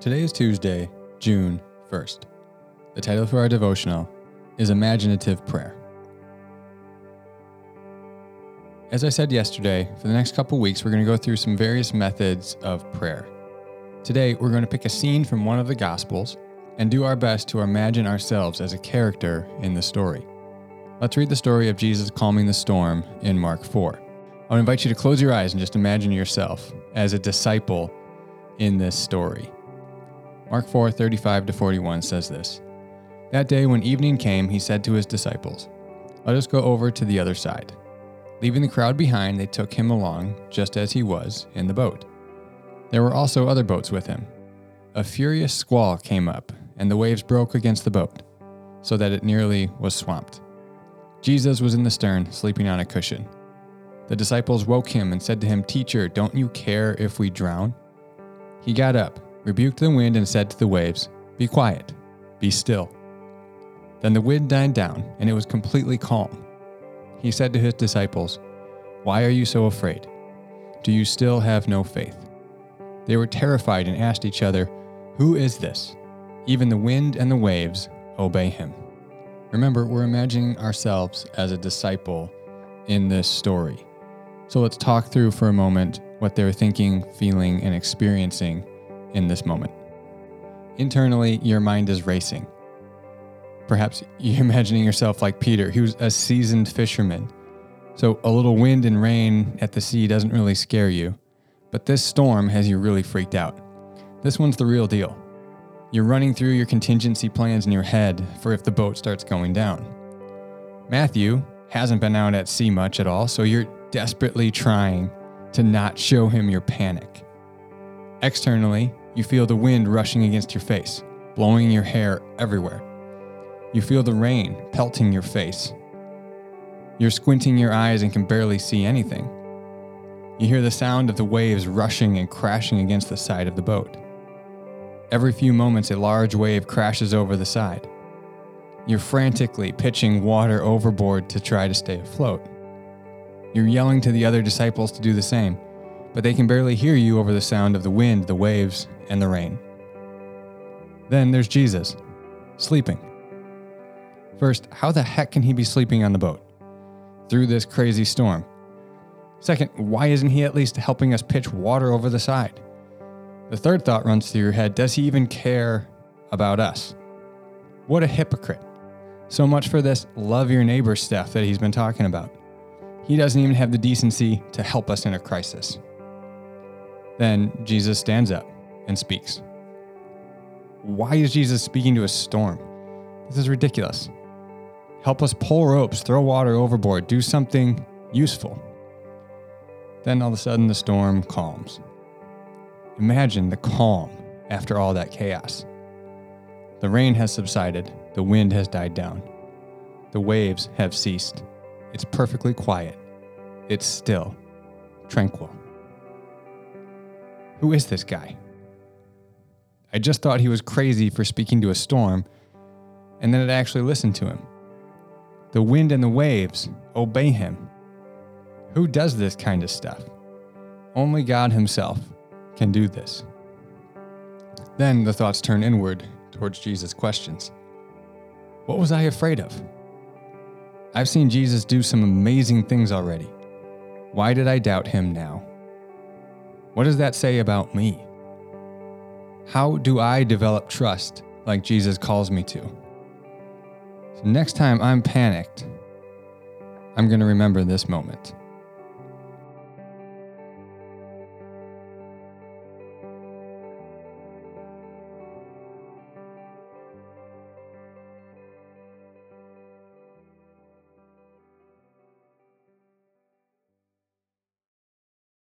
Today is Tuesday, June 1st. The title for our devotional is Imaginative Prayer. As I said yesterday, for the next couple weeks, we're going to go through some various methods of prayer. Today, we're going to pick a scene from one of the Gospels and do our best to imagine ourselves as a character in the story. Let's read the story of Jesus calming the storm in Mark 4. I would invite you to close your eyes and just imagine yourself as a disciple in this story. Mark 4 35 to 41 says this That day when evening came, he said to his disciples, Let us go over to the other side. Leaving the crowd behind, they took him along, just as he was, in the boat. There were also other boats with him. A furious squall came up, and the waves broke against the boat, so that it nearly was swamped. Jesus was in the stern, sleeping on a cushion. The disciples woke him and said to him, Teacher, don't you care if we drown? He got up, rebuked the wind, and said to the waves, Be quiet, be still. Then the wind died down, and it was completely calm. He said to his disciples, Why are you so afraid? Do you still have no faith? They were terrified and asked each other, Who is this? Even the wind and the waves obey him. Remember, we're imagining ourselves as a disciple in this story. So let's talk through for a moment what they're thinking, feeling, and experiencing in this moment. Internally, your mind is racing. Perhaps you're imagining yourself like Peter, who's a seasoned fisherman. So a little wind and rain at the sea doesn't really scare you, but this storm has you really freaked out. This one's the real deal. You're running through your contingency plans in your head for if the boat starts going down. Matthew hasn't been out at sea much at all, so you're desperately trying to not show him your panic. Externally, you feel the wind rushing against your face, blowing your hair everywhere. You feel the rain pelting your face. You're squinting your eyes and can barely see anything. You hear the sound of the waves rushing and crashing against the side of the boat. Every few moments, a large wave crashes over the side. You're frantically pitching water overboard to try to stay afloat. You're yelling to the other disciples to do the same, but they can barely hear you over the sound of the wind, the waves, and the rain. Then there's Jesus, sleeping. First, how the heck can he be sleeping on the boat through this crazy storm? Second, why isn't he at least helping us pitch water over the side? The third thought runs through your head does he even care about us? What a hypocrite. So much for this love your neighbor stuff that he's been talking about. He doesn't even have the decency to help us in a crisis. Then Jesus stands up and speaks. Why is Jesus speaking to a storm? This is ridiculous. Help us pull ropes, throw water overboard, do something useful. Then all of a sudden the storm calms. Imagine the calm after all that chaos. The rain has subsided, the wind has died down, the waves have ceased. It's perfectly quiet. It's still, tranquil. Who is this guy? I just thought he was crazy for speaking to a storm, and then it actually listened to him. The wind and the waves obey him. Who does this kind of stuff? Only God Himself can do this. Then the thoughts turn inward towards Jesus' questions. What was I afraid of? I've seen Jesus do some amazing things already. Why did I doubt him now? What does that say about me? How do I develop trust like Jesus calls me to? So next time I'm panicked, I'm going to remember this moment.